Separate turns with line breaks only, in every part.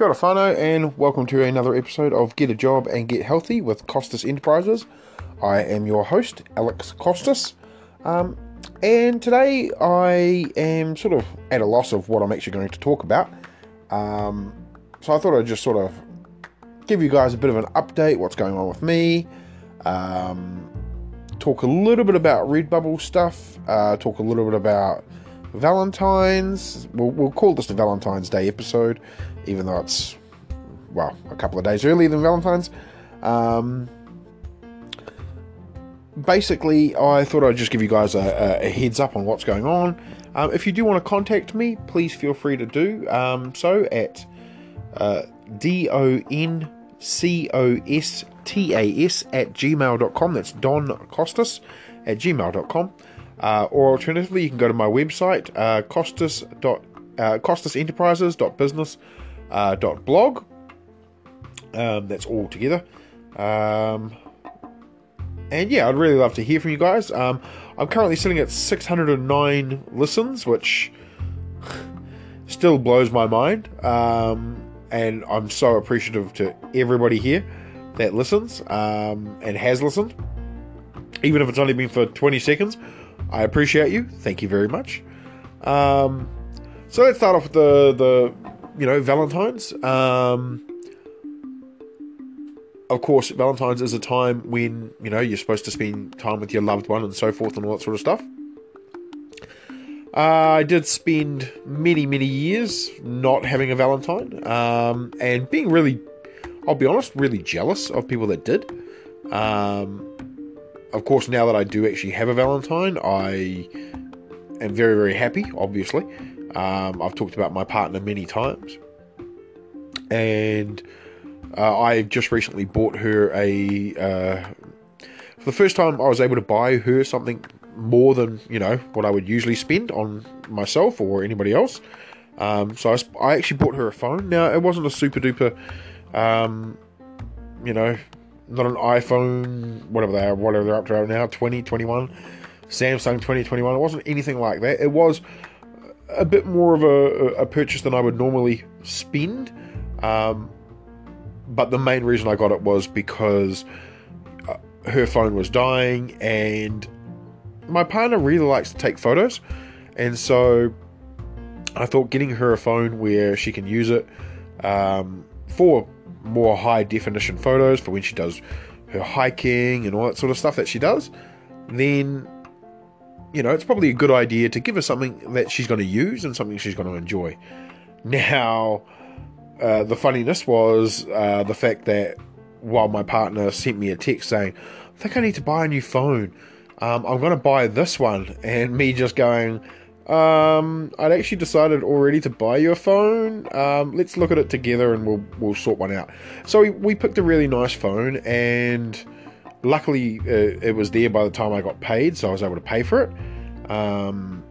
Kia ora whanau and welcome to another episode of Get a Job and Get Healthy with Costas Enterprises. I am your host, Alex Costas. Um, and today I am sort of at a loss of what I'm actually going to talk about. Um, so I thought I'd just sort of give you guys a bit of an update, what's going on with me, um, talk a little bit about Redbubble stuff, uh, talk a little bit about Valentine's. We'll, we'll call this the Valentine's Day episode, even though it's, well, a couple of days earlier than Valentine's. Um, basically, I thought I'd just give you guys a, a heads up on what's going on. Um, if you do want to contact me, please feel free to do um, so at uh, D-O-N C-O-S-T-A-S at gmail.com. That's Don Costas at gmail.com. Uh, or alternatively, you can go to my website, uh, costas. Uh, costasenterprises.business.blog. Um, that's all together. Um, and yeah, I'd really love to hear from you guys. Um, I'm currently sitting at 609 listens, which still blows my mind. Um, and I'm so appreciative to everybody here that listens um, and has listened, even if it's only been for 20 seconds. I appreciate you. Thank you very much. Um, so let's start off with the the you know Valentine's. Um, of course, Valentine's is a time when you know you're supposed to spend time with your loved one and so forth and all that sort of stuff. Uh, I did spend many, many years not having a Valentine um, and being really, I'll be honest, really jealous of people that did. Um, of course, now that I do actually have a Valentine, I am very, very happy, obviously. Um, I've talked about my partner many times. And uh, I've just recently bought her a. Uh, for the first time, I was able to buy her something more than you know what I would usually spend on myself or anybody else. Um, so I, I, actually bought her a phone. Now it wasn't a super duper, um, you know, not an iPhone, whatever they are, whatever they're up to right now, 2021, Samsung 2021. It wasn't anything like that. It was a bit more of a, a purchase than I would normally spend. Um, but the main reason I got it was because uh, her phone was dying and my partner really likes to take photos, and so I thought getting her a phone where she can use it um, for more high definition photos for when she does her hiking and all that sort of stuff that she does, then you know it's probably a good idea to give her something that she's going to use and something she's going to enjoy. Now, uh, the funniness was uh, the fact that while my partner sent me a text saying, "I think I need to buy a new phone," um, I'm going to buy this one, and me just going, um, I'd actually decided already to buy you a phone. Um, let's look at it together, and we'll we'll sort one out. So we, we picked a really nice phone, and luckily uh, it was there by the time I got paid, so I was able to pay for it. Um,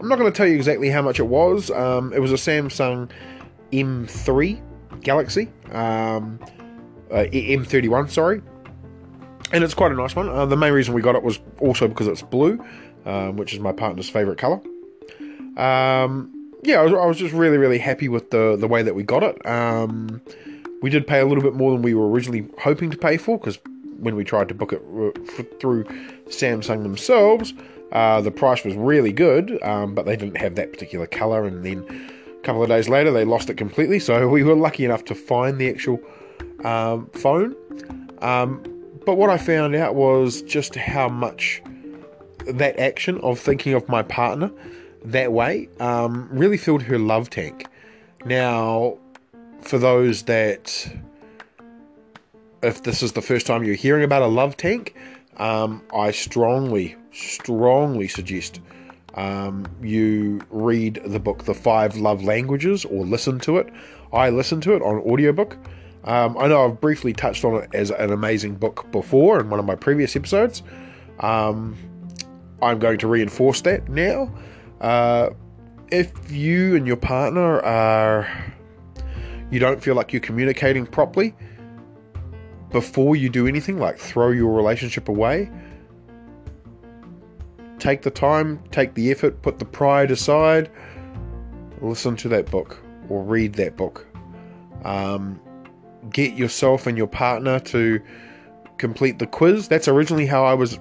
I'm not going to tell you exactly how much it was. Um, it was a Samsung M3 Galaxy, um, uh, M31, sorry and it's quite a nice one. Uh, the main reason we got it was also because it's blue, um, which is my partner's favourite colour. Um, yeah, I was, I was, just really, really happy with the the way that we got it. Um, we did pay a little bit more than we were originally hoping to pay for because when we tried to book it through Samsung themselves, uh, the price was really good, um, but they didn't have that particular colour. And then a couple of days later, they lost it completely. So we were lucky enough to find the actual um, phone. Um, but what I found out was just how much that action of thinking of my partner that way um, really filled her love tank. Now, for those that, if this is the first time you're hearing about a love tank, um, I strongly, strongly suggest um, you read the book The Five Love Languages or listen to it. I listened to it on audiobook. Um, I know I've briefly touched on it as an amazing book before in one of my previous episodes. Um, I'm going to reinforce that now. Uh, if you and your partner are, you don't feel like you're communicating properly, before you do anything, like throw your relationship away, take the time, take the effort, put the pride aside, listen to that book or read that book Um, get yourself and your partner to complete the quiz. That's originally how I was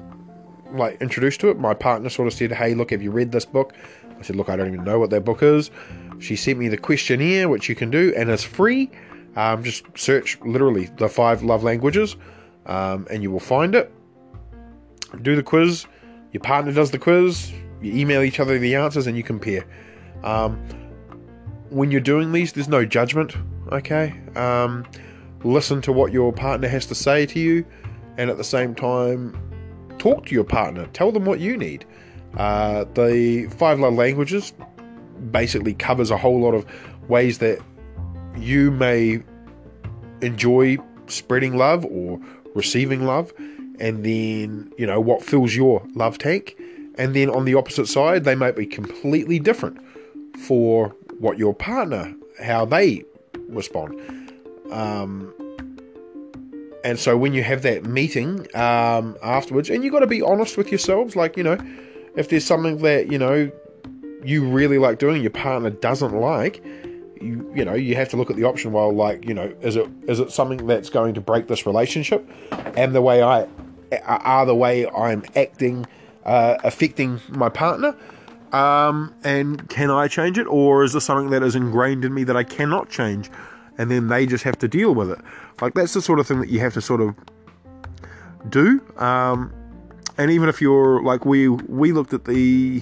like introduced to it. My partner sort of said, "Hey, look, have you read this book?" I said, "Look, I don't even know what that book is." She sent me the questionnaire, which you can do, and it's free. Um, just search literally the five love languages, um, and you will find it. Do the quiz. Your partner does the quiz. You email each other the answers, and you compare. Um, when you're doing these, there's no judgment. Okay. Um, listen to what your partner has to say to you, and at the same time, talk to your partner. Tell them what you need. Uh, the five love languages basically covers a whole lot of ways that you may enjoy spreading love or receiving love, and then you know what fills your love tank. And then on the opposite side, they might be completely different for what your partner, how they respond. Um, and so when you have that meeting um, afterwards, and you've got to be honest with yourselves, like, you know, if there's something that, you know, you really like doing your partner doesn't like, you you know you have to look at the option well like you know is it is it something that's going to break this relationship? And the way i are the way i'm acting uh, affecting my partner um, and can i change it? Or is this something that is ingrained in me that i cannot change and then they just have to deal with it like that's the sort of thing that you have to sort of do um, and even if you're like we we looked at the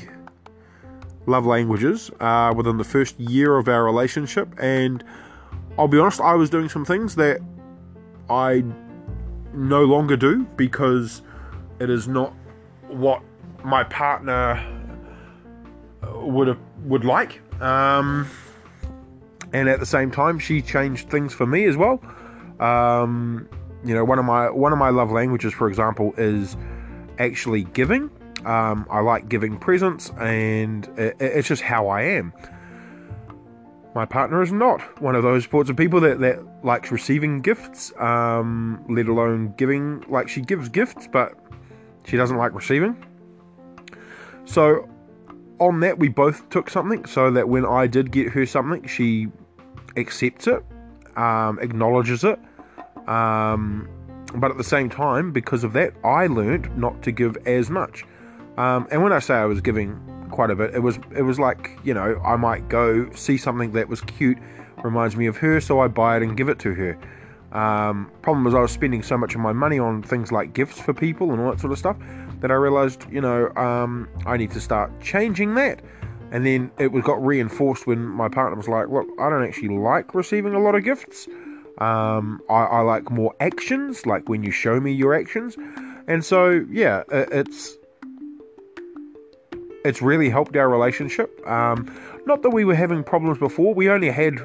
love languages uh, within the first year of our relationship, and I'll be honest, I was doing some things that I no longer do because it is not what my partner would have, would like. Um, and at the same time, she changed things for me as well. Um, you know, one of my one of my love languages, for example, is actually giving. Um, I like giving presents, and it, it's just how I am. My partner is not one of those sorts of people that, that likes receiving gifts, um, let alone giving. Like, she gives gifts, but she doesn't like receiving. So, on that, we both took something so that when I did get her something, she accepts it, um, acknowledges it. Um, but at the same time, because of that, I learned not to give as much. Um, and when I say I was giving quite a bit, it was it was like you know I might go see something that was cute, reminds me of her, so I buy it and give it to her. Um, problem was I was spending so much of my money on things like gifts for people and all that sort of stuff that I realised you know um, I need to start changing that. And then it was got reinforced when my partner was like, "Look, I don't actually like receiving a lot of gifts. Um, I, I like more actions, like when you show me your actions." And so yeah, it, it's it's really helped our relationship. Um, not that we were having problems before. We only had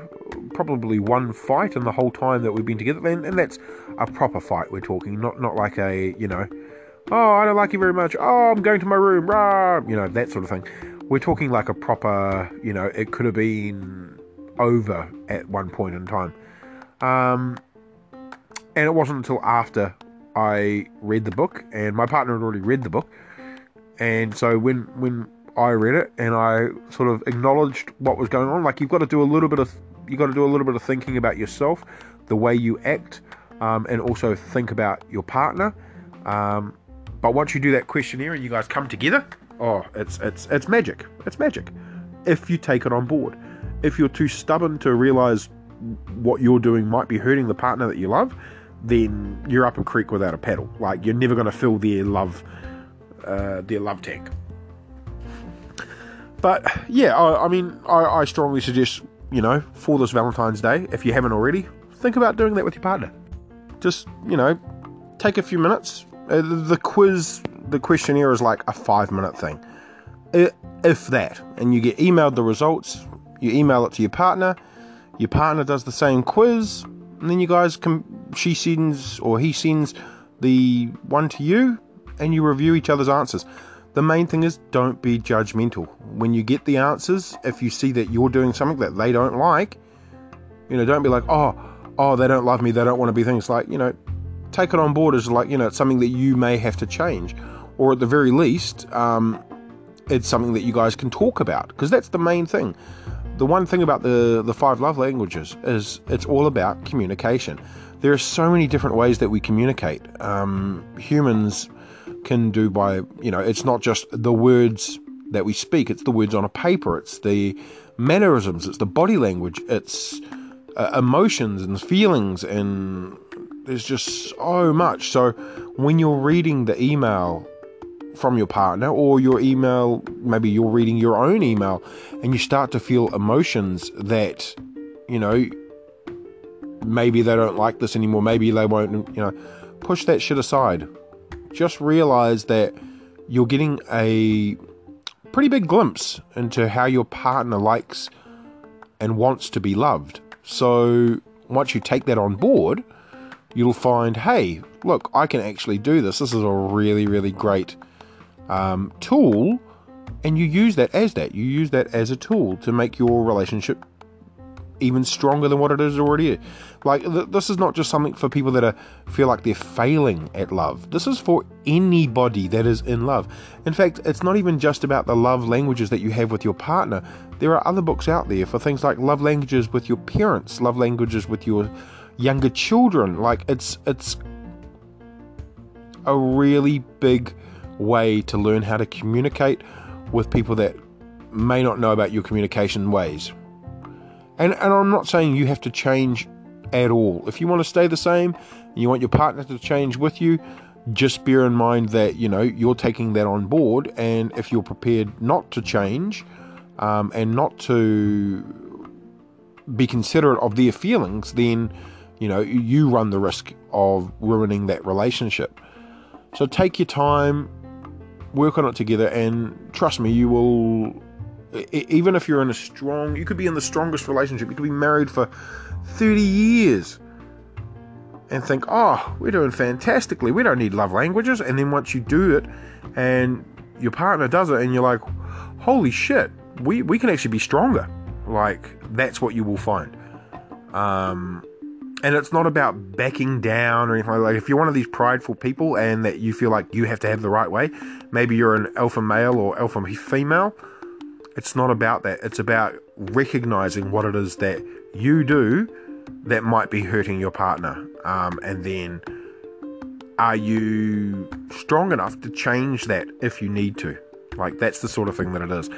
probably one fight in the whole time that we've been together, and, and that's a proper fight. We're talking, not not like a you know, oh I don't like you very much. Oh I'm going to my room, rah, you know that sort of thing. We're talking like a proper, you know, it could have been over at one point in time. Um, and it wasn't until after I read the book, and my partner had already read the book and so when when I read it and I sort of acknowledged what was going on, like you've got to do a little bit of you've got to do a little bit of thinking about yourself, the way you act, um, and also think about your partner. Um, but once you do that questionnaire and you guys come together, oh, it's it's it's magic. It's magic. If you take it on board. If you're too stubborn to realize what you're doing might be hurting the partner that you love, then you're up a creek without a paddle. Like you're never going to fill their love uh, their love tank. But yeah, I, I mean, I, I strongly suggest you know for this Valentine's Day, if you haven't already, think about doing that with your partner. Just you know, take a few minutes. Uh, the quiz, the questionnaire is like a five minute thing, if that, and you get emailed the results. You email it to your partner. Your partner does the same quiz, and then you guys can. She sends or he sends the one to you, and you review each other's answers. The main thing is don't be judgmental. When you get the answers, if you see that you're doing something that they don't like, you know, don't be like, oh, oh, they don't love me, they don't want to be things like, you know, take it on board as like, you know, it's something that you may have to change. Or at the very least, um, it's something that you guys can talk about because that's the main thing. the one thing about the the five love languages is it's all about communication. There are so many different ways that we communicate. Um, humans can do by you know it's not just the words that we speak; it's the words on a paper. It's the mannerisms. It's the body language. It's uh, emotions and feelings and there's just so much. So when you're reading the email from your partner or your email, maybe you're reading your own email and you start to feel emotions that, you know, maybe they don't like this anymore, maybe they won't, you know, push that shit aside. Just realize that you're getting a pretty big glimpse into how your partner likes and wants to be loved. So once you take that on board, you'll find, hey, look, I can actually do this. This is a really, really great um, tool, and you use that as that. You use that as a tool to make your relationship even stronger than what it is already. Like th- this is not just something for people that are, feel like they're failing at love. This is for anybody that is in love. In fact, it's not even just about the love languages that you have with your partner. There are other books out there for things like love languages with your parents, love languages with your younger children. Like it's it's a really big way to learn how to communicate with people that may not know about your communication ways. And and I'm not saying you have to change at all. If you want to stay the same you want your partner to change with you, just bear in mind that you know you're taking that on board and if you're prepared not to change um, and not to be considerate of their feelings then you know, you run the risk of ruining that relationship. So take your time, work on it together, and trust me, you will. Even if you're in a strong, you could be in the strongest relationship. You could be married for 30 years and think, oh, we're doing fantastically. We don't need love languages. And then once you do it and your partner does it, and you're like, holy shit, we, we can actually be stronger. Like, that's what you will find. Um, and it's not about backing down or anything like that. If you're one of these prideful people and that you feel like you have to have the right way, maybe you're an alpha male or alpha female. It's not about that. It's about recognizing what it is that you do that might be hurting your partner. Um, and then are you strong enough to change that if you need to? Like that's the sort of thing that it is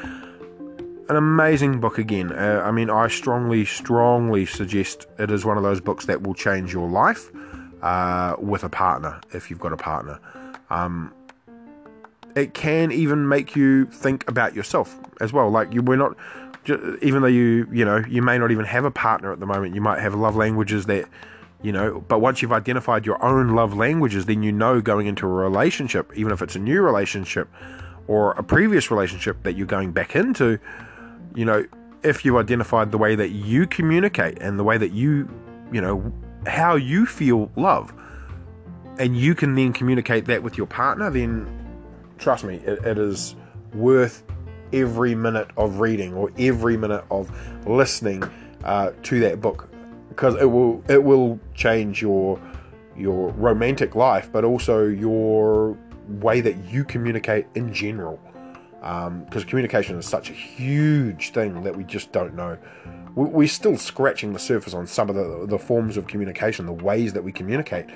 an amazing book again. Uh, I mean, I strongly, strongly suggest it is one of those books that will change your life uh, with a partner if you've got a partner. Um, it can even make you think about yourself as well. Like you, we're not, even though you, you know, you may not even have a partner at the moment. You might have love languages that, you know, but once you've identified your own love languages, then you know going into a relationship, even if it's a new relationship or a previous relationship that you're going back into you know, if you identified the way that you communicate and the way that you, you know, how you feel love, and you can then communicate that with your partner, then trust me, it, it is worth every minute of reading or every minute of listening uh, to that book because it will it will change your your romantic life, but also your way that you communicate in general because um, communication is such a huge thing that we just don't know. We're still scratching the surface on some of the, the forms of communication, the ways that we communicate.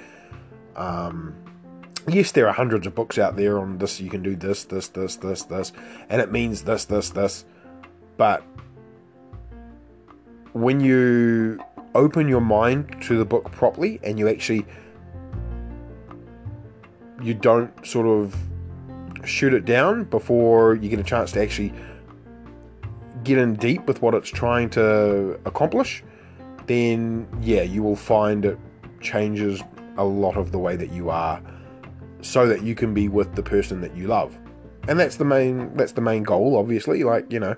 Um, yes, there are hundreds of books out there on this. You can do this, this, this, this, this, and it means this, this, this. But when you open your mind to the book properly and you actually you don't sort of shoot it down before you get a chance to actually get in deep with what it's trying to accomplish, then yeah, you will find it changes a lot of the way that you are so that you can be with the person that you love. And that's the main that's the main goal obviously like, you know,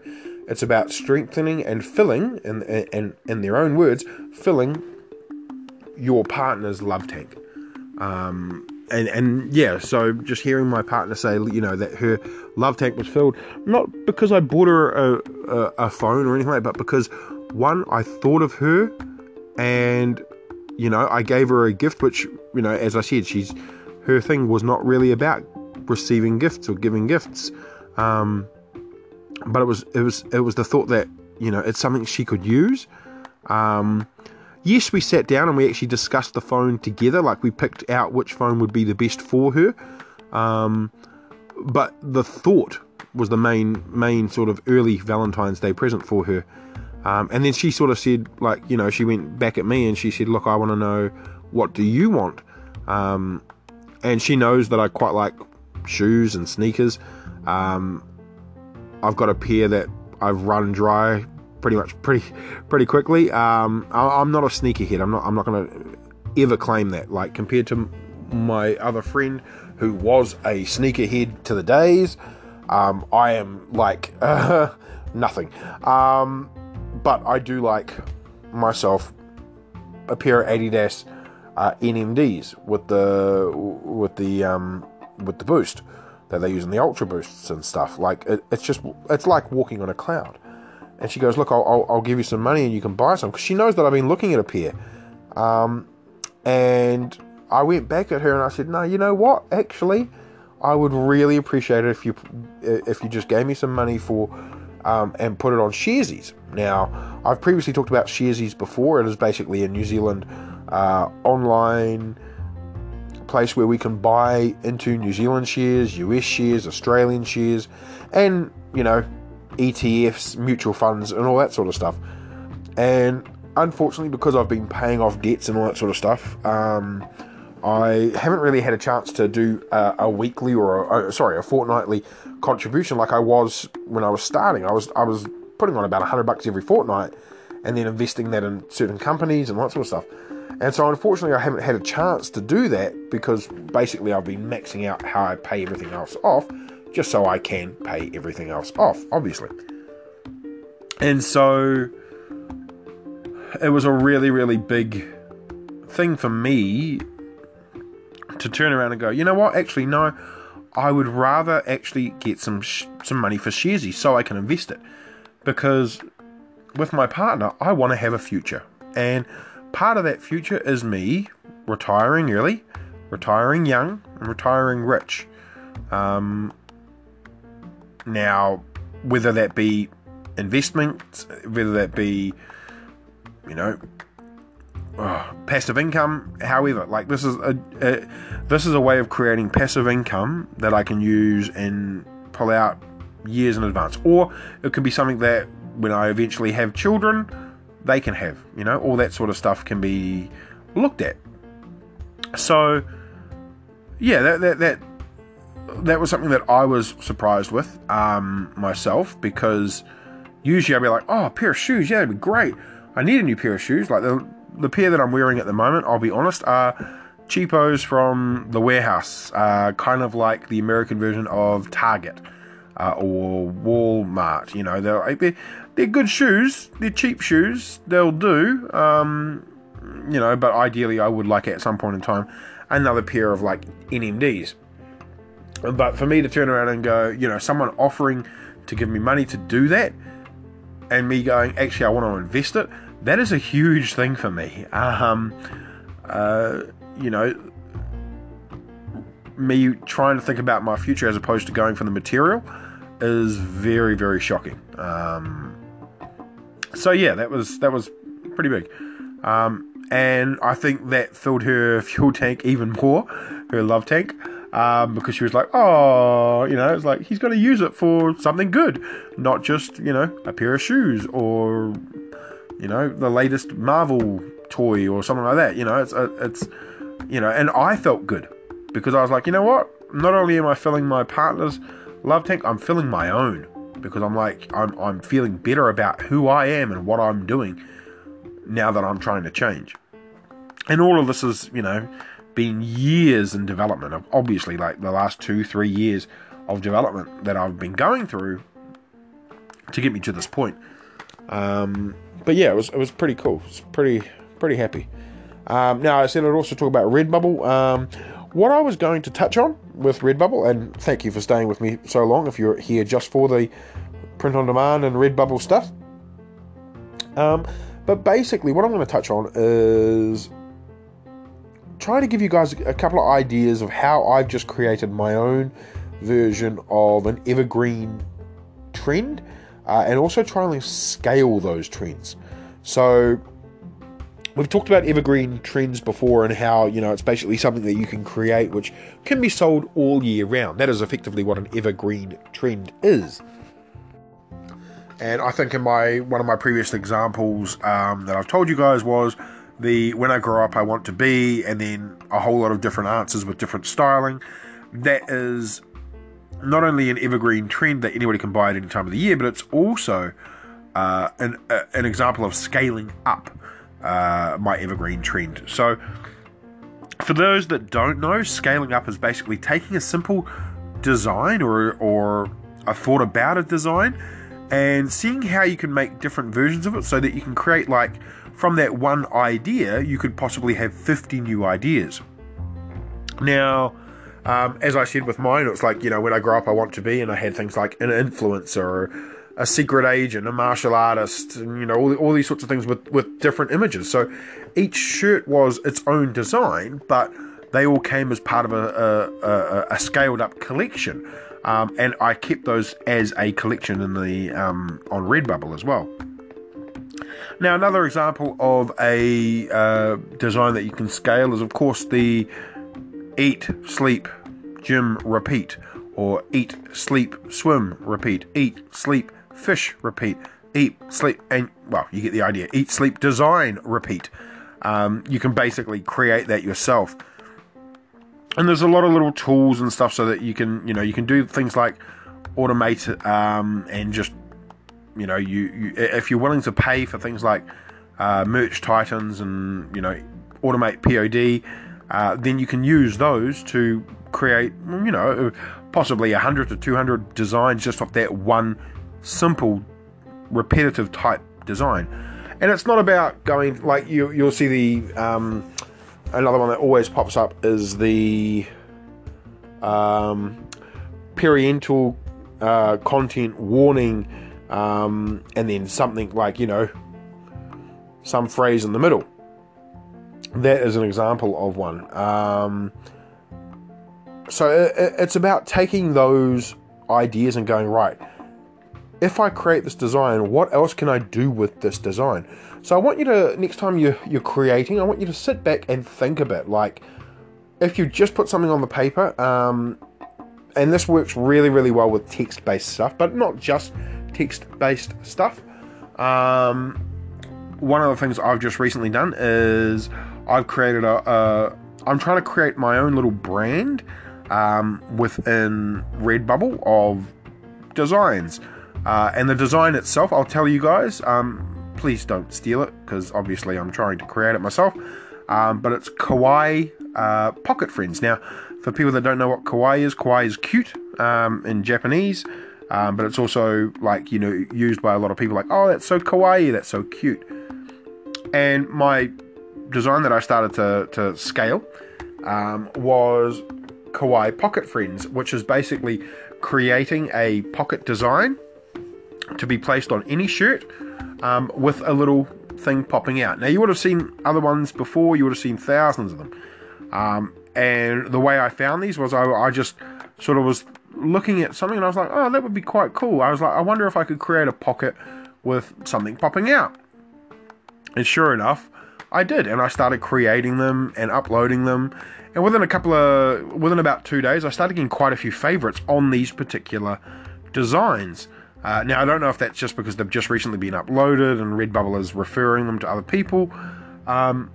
it's about strengthening and filling and and in their own words, filling your partner's love tank. Um, and and yeah, so just hearing my partner say, you know, that her love tank was filled, not because I bought her a, a, a phone or anything like that, but because one, I thought of her, and you know, I gave her a gift, which you know, as I said, she's her thing was not really about receiving gifts or giving gifts, um, but it was it was it was the thought that you know it's something she could use. Um, yes, we sat down and we actually discussed the phone together. Like we picked out which phone would be the best for her. Um, but the thought was the main main sort of early Valentine's Day present for her. Um, and then she sort of said, like, you know, she went back at me and she said, look, I want to know what do you want? Um, and she knows that I quite like shoes and sneakers. Um, I've got a pair that I've run dry pretty much pretty pretty quickly. Um, I, am not a sneakerhead. I'm not. I'm not going to ever claim that. Like compared to my other friend who was a sneakerhead to the days, um, I am like uh, nothing. Um, but I do like myself a pair of Adidas uh, NMDs with the with the um, with the boost that they use in the Ultra Boosts and stuff. Like it, it's just it's like walking on a cloud. And she goes, look, I'll, I'll, I'll give you some money and you can buy some because she knows that I've been looking at a pair. Um, and I went back at her and I said, no, you know what? Actually, I would really appreciate it if you if you just gave me some money for um, and put it on Sharesies. Now, I've previously talked about Sharesies before. It is basically a New Zealand uh, online place where we can buy into New Zealand shares, US shares, Australian shares, and you know ETFs, mutual funds, and all that sort of stuff. And unfortunately, because I've been paying off debts and all that sort of stuff, um, I haven't really had a chance to do a, a weekly or a, sorry a fortnightly contribution like I was when I was starting. I was I was putting on about hundred bucks every fortnight, and then investing that in certain companies and all that sort of stuff. And so, unfortunately, I haven't had a chance to do that because basically I've been maxing out how I pay everything else off just so I can pay everything else off, obviously. And so, it was a really, really big thing for me to turn around and go, you know what? Actually, no. I would rather actually get some sh- some money for Sharesies so I can invest it, because with my partner, I want to have a future, and part of that future is me retiring early, retiring young, and retiring rich. Um, now, whether that be investments, whether that be, you know, oh, passive income. However, like this is a, a, this is a way of creating passive income that I can use and pull out years in advance, or it could be something that when I eventually have children, they can have. You know, all that sort of stuff can be looked at. So, yeah, that that that that was something that I was surprised with um, myself because usually I'd be like, oh, a pair of shoes, yeah, that'd be great. I need a new pair of shoes. Like the the pair that I'm wearing at the moment, I'll be honest, are cheapos from the warehouse, uh, kind of like the American version of Target uh, or Walmart. You know, they're, they're, good shoes. They're cheap shoes. They'll do. Um, you know, but ideally, I would like at some point in time another pair of like NMDs. But for me to turn around and go, you know, someone offering to give me money to do that, and me going, actually, I want to invest it that is a huge thing for me. Um, uh, you know, me trying to think about my future as opposed to going for the material is very, very shocking. Um, so yeah, that was that was pretty big, um, and I think that filled her fuel tank even more, her love tank. Um, because she was like, oh, you know, it's like he's got to use it for something good, not just you know a pair of shoes or you know, the latest Marvel toy or something like that. You know, it's uh, it's you know, and I felt good because I was like, you know what? Not only am I filling my partner's love tank, I'm filling my own because I'm like I'm I'm feeling better about who I am and what I'm doing now that I'm trying to change. And all of this is, you know, been years in development of obviously like the last two, three years of development that I've been going through to get me to this point. Um, but yeah, it was it was pretty cool. It's pretty pretty happy. Um, now I said I'd also talk about Redbubble. Um, what I was going to touch on with Redbubble, and thank you for staying with me so long. If you're here just for the print on demand and Redbubble stuff, um, but basically what I'm going to touch on is trying to give you guys a couple of ideas of how I've just created my own version of an evergreen trend uh, and also trying to scale those trends. So we've talked about evergreen trends before and how you know it's basically something that you can create which can be sold all year round. That is effectively what an evergreen trend is. And I think in my one of my previous examples um, that I've told you guys was the when I grow up I want to be, and then a whole lot of different answers with different styling. That is not only an evergreen trend that anybody can buy at any time of the year, but it's also uh, an, an example of scaling up uh, my evergreen trend. So, for those that don't know, scaling up is basically taking a simple design or, or a thought about a design and seeing how you can make different versions of it so that you can create, like, from that one idea, you could possibly have 50 new ideas. Now, um, as I said with mine, it's like, you know, when I grow up, I want to be, and I had things like an influencer, a secret agent, a martial artist, and, you know, all, all these sorts of things with, with different images. So each shirt was its own design, but they all came as part of a, a, a, a scaled up collection. Um, and I kept those as a collection in the um, on Redbubble as well. Now, another example of a uh, design that you can scale is, of course, the eat, sleep, gym, repeat, or eat, sleep, swim, repeat, eat, sleep, fish, repeat, eat, sleep, and well, you get the idea. Eat, sleep, design, repeat. Um, you can basically create that yourself. And there's a lot of little tools and stuff so that you can, you know, you can do things like automate um, and just, you know, you, you if you're willing to pay for things like uh, merch titans and you know automate POD uh, then you can use those to create, you know, possibly 100 to 200 designs just off that one simple, repetitive type design. And it's not about going like you. You'll see the um, another one that always pops up is the um, parental uh, content warning, um, and then something like you know some phrase in the middle that is an example of one. Um, so it, it's about taking those ideas and going right. If I create this design, what else can I do with this design? So I want you to next time you you're creating, I want you to sit back and think a bit. Like if you just put something on the paper, um, and this works really really well with text-based stuff, but not just text-based stuff. Um, one of the things I've just recently done is I've created a. a I'm trying to create my own little brand um, within Redbubble of designs. Uh, and the design itself, I'll tell you guys, um, please don't steal it because obviously I'm trying to create it myself. Um, but it's Kawaii uh, Pocket Friends. Now, for people that don't know what Kawaii is, Kawaii is cute um, in Japanese, um, but it's also like, you know, used by a lot of people like, oh, that's so kawaii, that's so cute. And my design that I started to, to scale um, was Kawaii Pocket Friends, which is basically creating a pocket design to be placed on any shirt um, with a little thing popping out. Now, you would have seen other ones before, you would have seen thousands of them. Um, and the way I found these was I, I just sort of was looking at something and I was like, oh, that would be quite cool. I was like, I wonder if I could create a pocket with something popping out. And sure enough, I did, and I started creating them and uploading them. And within a couple of, within about two days, I started getting quite a few favorites on these particular designs. Uh, now, I don't know if that's just because they've just recently been uploaded and Redbubble is referring them to other people. Um,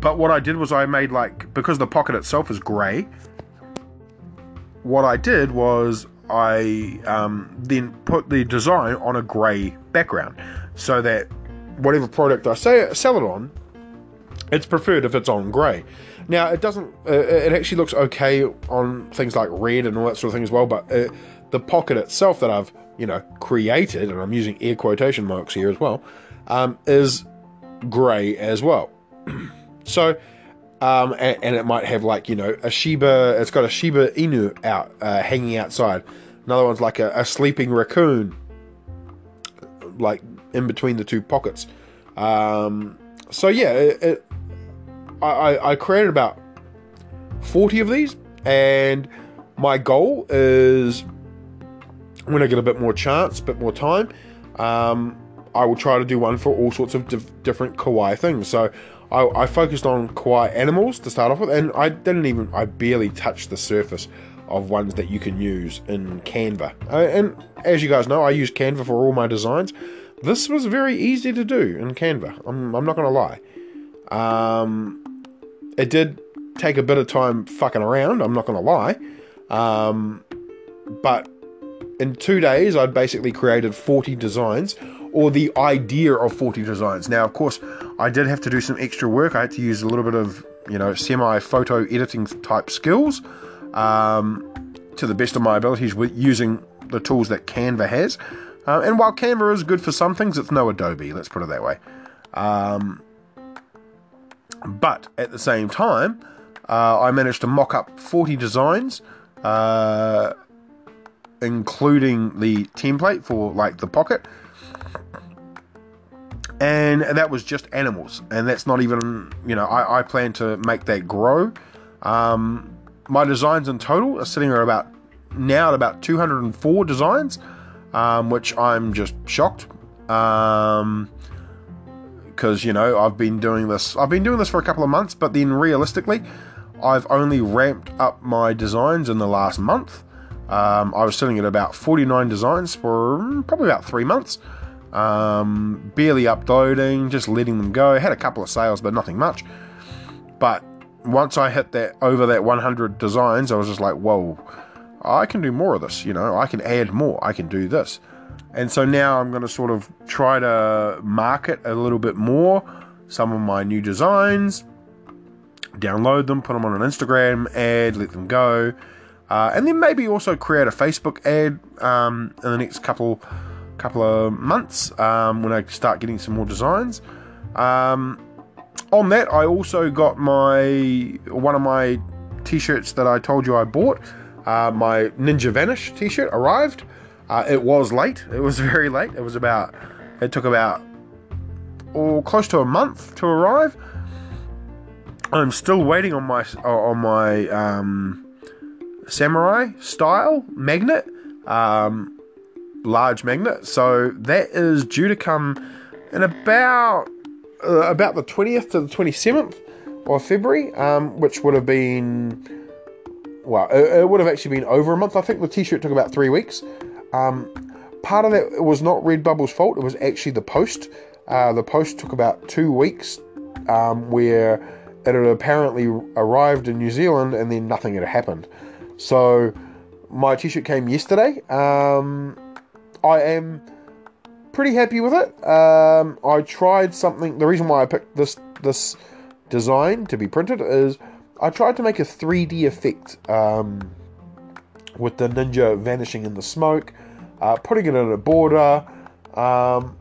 but what I did was I made like, because the pocket itself is grey, what I did was I um, then put the design on a grey background so that whatever product I say, sell it on, it's preferred if it's on grey. Now it doesn't. Uh, it actually looks okay on things like red and all that sort of thing as well. But uh, the pocket itself that I've you know created, and I'm using air quotation marks here as well, um, is grey as well. so. Um, and, and, it might have like you know a Shiba. It's got a Shiba Inu out uh, hanging outside. Another one's like a, a sleeping raccoon, like in between the two pockets. Um, so yeah, it, it, I, I created about 40 of these, and my goal is when I get a bit more chance, a bit more time, um, I will try to do one for all sorts of diff- different kawaii things. So I, I, focused on kawaii animals to start off with, and I didn't even, I barely touched the surface of ones that you can use in Canva. Uh, and as you guys know, I use Canva for all my designs. This was very easy to do in Canva. I'm, I'm not going to lie. Um, it did take a bit of time fucking around. I'm not going to lie. Um, but in two days, I'd basically created 40 designs or the idea of 40 designs. Now, of course, I did have to do some extra work. I had to use a little bit of, you know, semi photo editing type skills um, to the best of my abilities with using the tools that Canva has. Uh, and while Canva is good for some things, it's no Adobe, let's put it that way. Um, but at the same time, uh, I managed to mock up 40 designs, uh, including the template for like the pocket. And that was just animals, and that's not even, you know, I, I plan to make that grow. Um, my designs in total are sitting at about now at about 204 designs, um, which I'm just shocked. Um, because you know I've been doing this. I've been doing this for a couple of months, but then realistically, I've only ramped up my designs in the last month. Um, I was selling at about 49 designs for mm, probably about three months. Um, barely uploading, just letting them go. Had a couple of sales, but nothing much. But once I hit that over that 100 designs, I was just like, whoa, I can do more of this. You know, I can add more. I can do this. And so now I'm going to sort of try to market a little bit more some of my new designs, download them, put them on an Instagram ad, let them go, uh, and then maybe also create a Facebook ad um, in the next couple couple of months um, when I start getting some more designs. Um, on that, I also got my one of my t-shirts that I told you I bought. Uh, my Ninja Vanish t-shirt arrived. Uh, it was late. It was very late. It was about. It took about or oh, close to a month to arrive. I'm still waiting on my on my um, samurai style magnet, um, large magnet. So that is due to come in about uh, about the 20th to the 27th of February, um, which would have been well, it, it, would have actually been over a month. I think the T-shirt took about three weeks. Um, part of that was not Redbubble's fault. It was actually the post. Uh, the post took about two weeks, um, where it had apparently arrived in New Zealand and then nothing had happened. So my T-shirt came yesterday. Um, I am pretty happy with it. Um, I tried something. The reason why I picked this this design to be printed is I tried to make a 3D effect um, with the ninja vanishing in the smoke uh, putting it in a border. Um,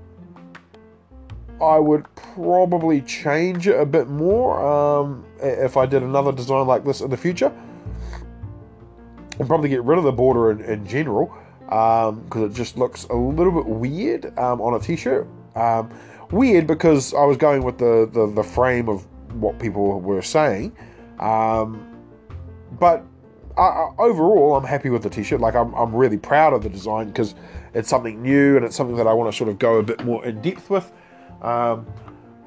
I would probably change it a bit more um, if I did another design like this in the future. And probably get rid of the border in, in general because um, it just looks a little bit weird um, on a t-shirt. Um, weird because I was going with the, the, the frame of what people were saying. Um, but I, overall, I'm happy with the t-shirt. Like I'm, I'm really proud of the design because it's something new and it's something that I want to sort of go a bit more in depth with. Um,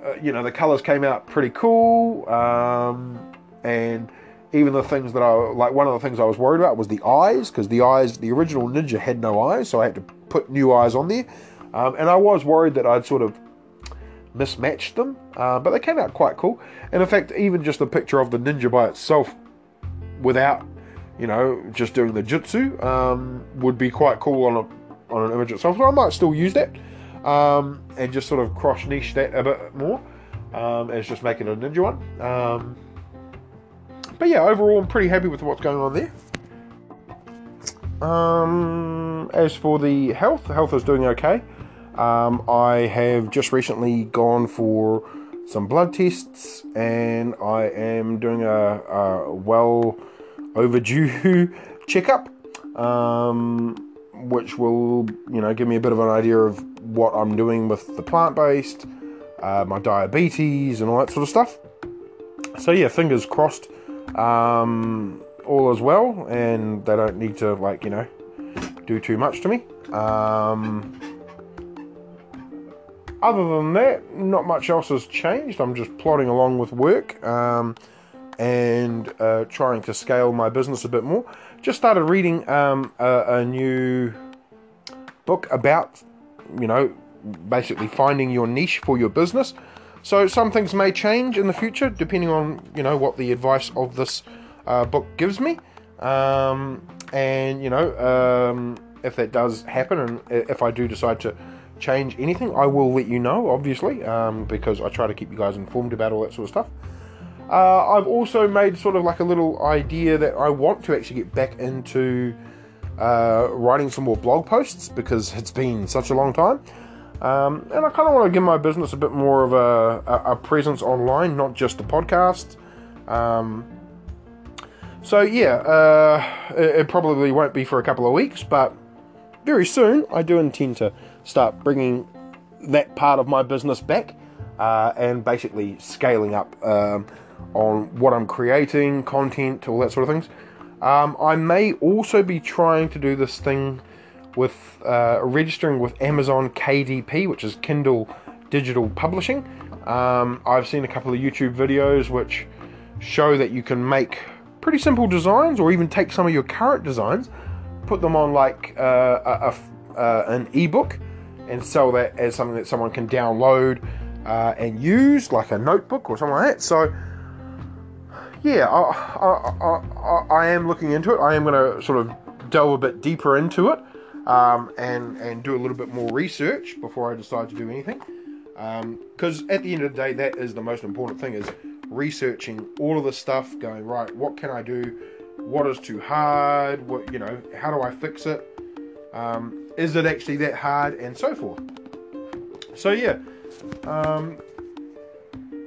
uh, you know, the colors came out pretty cool, um, and even the things that I like. One of the things I was worried about was the eyes because the eyes, the original Ninja had no eyes, so I had to put new eyes on there, um, and I was worried that I'd sort of mismatched them, uh, but they came out quite cool. And in fact, even just a picture of the Ninja by itself, without you know, just doing the jutsu um, would be quite cool on a on an image itself. So I might still use that um, and just sort of cross niche that a bit more um, as just making a ninja one. Um, but yeah, overall, I'm pretty happy with what's going on there. Um, as for the health, health is doing okay. Um, I have just recently gone for some blood tests, and I am doing a, a well overdue checkup, um, which will, you know, give me a bit of an idea of what I'm doing with the plant based, uh, my diabetes, and all that sort of stuff. So yeah, fingers crossed, um, all as well, and they don't need to like you know
do too much to me. Um, other than that, not much else has changed. I'm just plodding along with work um, and uh, trying to scale my business a bit more. Just started reading um, a, a new book about, you know, basically finding your niche for your business. So some things may change in the future depending on you know what the advice of this uh, book gives me. Um, and you know um, if that does happen and if I do decide to change anything, I will let you know, obviously, um, because I try to keep you guys informed about all that sort of stuff. Uh, I've also made sort of like a little idea that I want to actually get back into uh, writing some more blog posts because it's been such a long time. Um, and I kind of want to give my business a bit more of a, a, a presence online, not just the podcast. Um, so, yeah, uh, it, it probably won't be for a couple of weeks, but very soon I do intend to start bringing that part of my business back uh, and basically scaling up um, on what I'm creating, content, all that sort of things. Um, I may also be trying to do this thing with uh, registering with Amazon KDP, which is Kindle Digital Publishing. Um, I've seen a couple of YouTube videos which show that you can make pretty simple designs or even take some of your current designs, put them on like uh, a, a, uh, an ebook and sell that as something that someone can download uh, and use, like a notebook or something like that. So, yeah, I, I, I, I am looking into it. I am going to sort of delve a bit deeper into it um, and and do a little bit more research before I decide to do anything. Because um, at the end of the day, that is the most important thing: is researching all of the stuff. Going right, what can I do? What is too hard? What you know? How do I fix it? Um, is it actually that hard, and so forth. So yeah, um,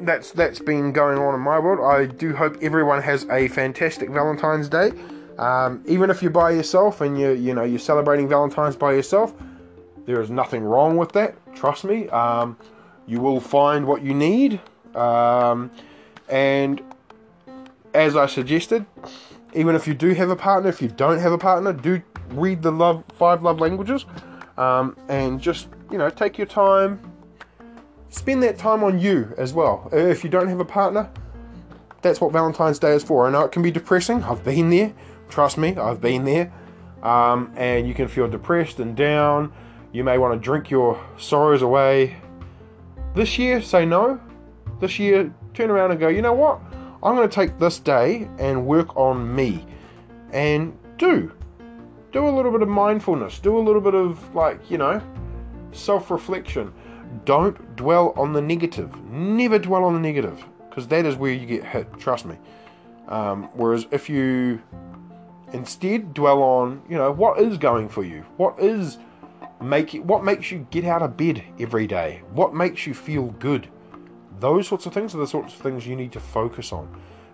that's that's been going on in my world. I do hope everyone has a fantastic Valentine's Day. Um, even if you're by yourself and you you know you're celebrating Valentine's by yourself, there is nothing wrong with that. Trust me. Um, you will find what you need, um, and as I suggested, even if you do have a partner, if you don't have a partner, do read the love five love languages, um, and just you know take your time. Spend that time on you as well. If you don't have a partner, that's what Valentine's Day is for. I know it can be depressing. I've been there. Trust me, I've been there. Um, and you can feel depressed and down. You may want to drink your sorrows away. This year, say no. This year, turn around and go, you know what? I'm going to take this day and work on me. And do do a little bit of mindfulness, do a little bit of like, you know, self reflection. Don't dwell on the negative. Never dwell on the negative because that is where you get hit, trust me. Um, whereas if you instead dwell on, you know, what is going for you, what is making, what makes you get out of bed every day, what makes you feel good, those sorts of things are the sorts of things you need to focus on.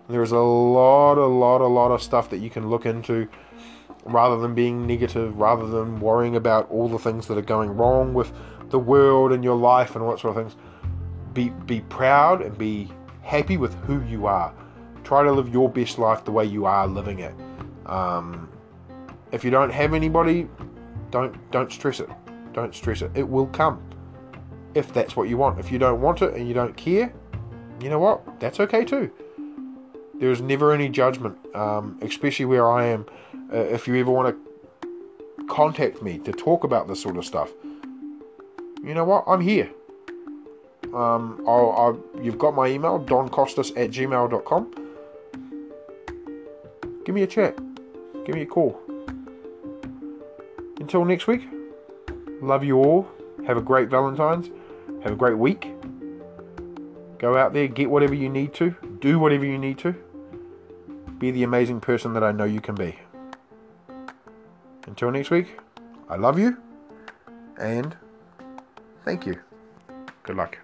There's a lot, a lot, a lot of stuff that you can look into rather than being negative, rather than worrying about all the things that are going wrong with the world and your life and all that sort of things. Be be proud and be happy with who you are. Try to live your best life the way you are living it. Um, if you don't have anybody, don't don't stress it. Don't stress it. It will come if that's what you want. If you don't want it and you don't care, you know what? That's okay too. There's never any judgment, um, especially where I am. Uh, if you ever want to contact me to talk about this sort of stuff, you know what? I'm here. Um, I'll, I'll, you've got my email, doncostas at gmail.com. Give me a chat. Give me a call. Until next week, love you all. Have a great Valentine's. Have a great week. Go out there, get whatever you need to, do whatever you need to. Be the amazing person that I know you can be. Until next week, I love you and thank you. Good luck.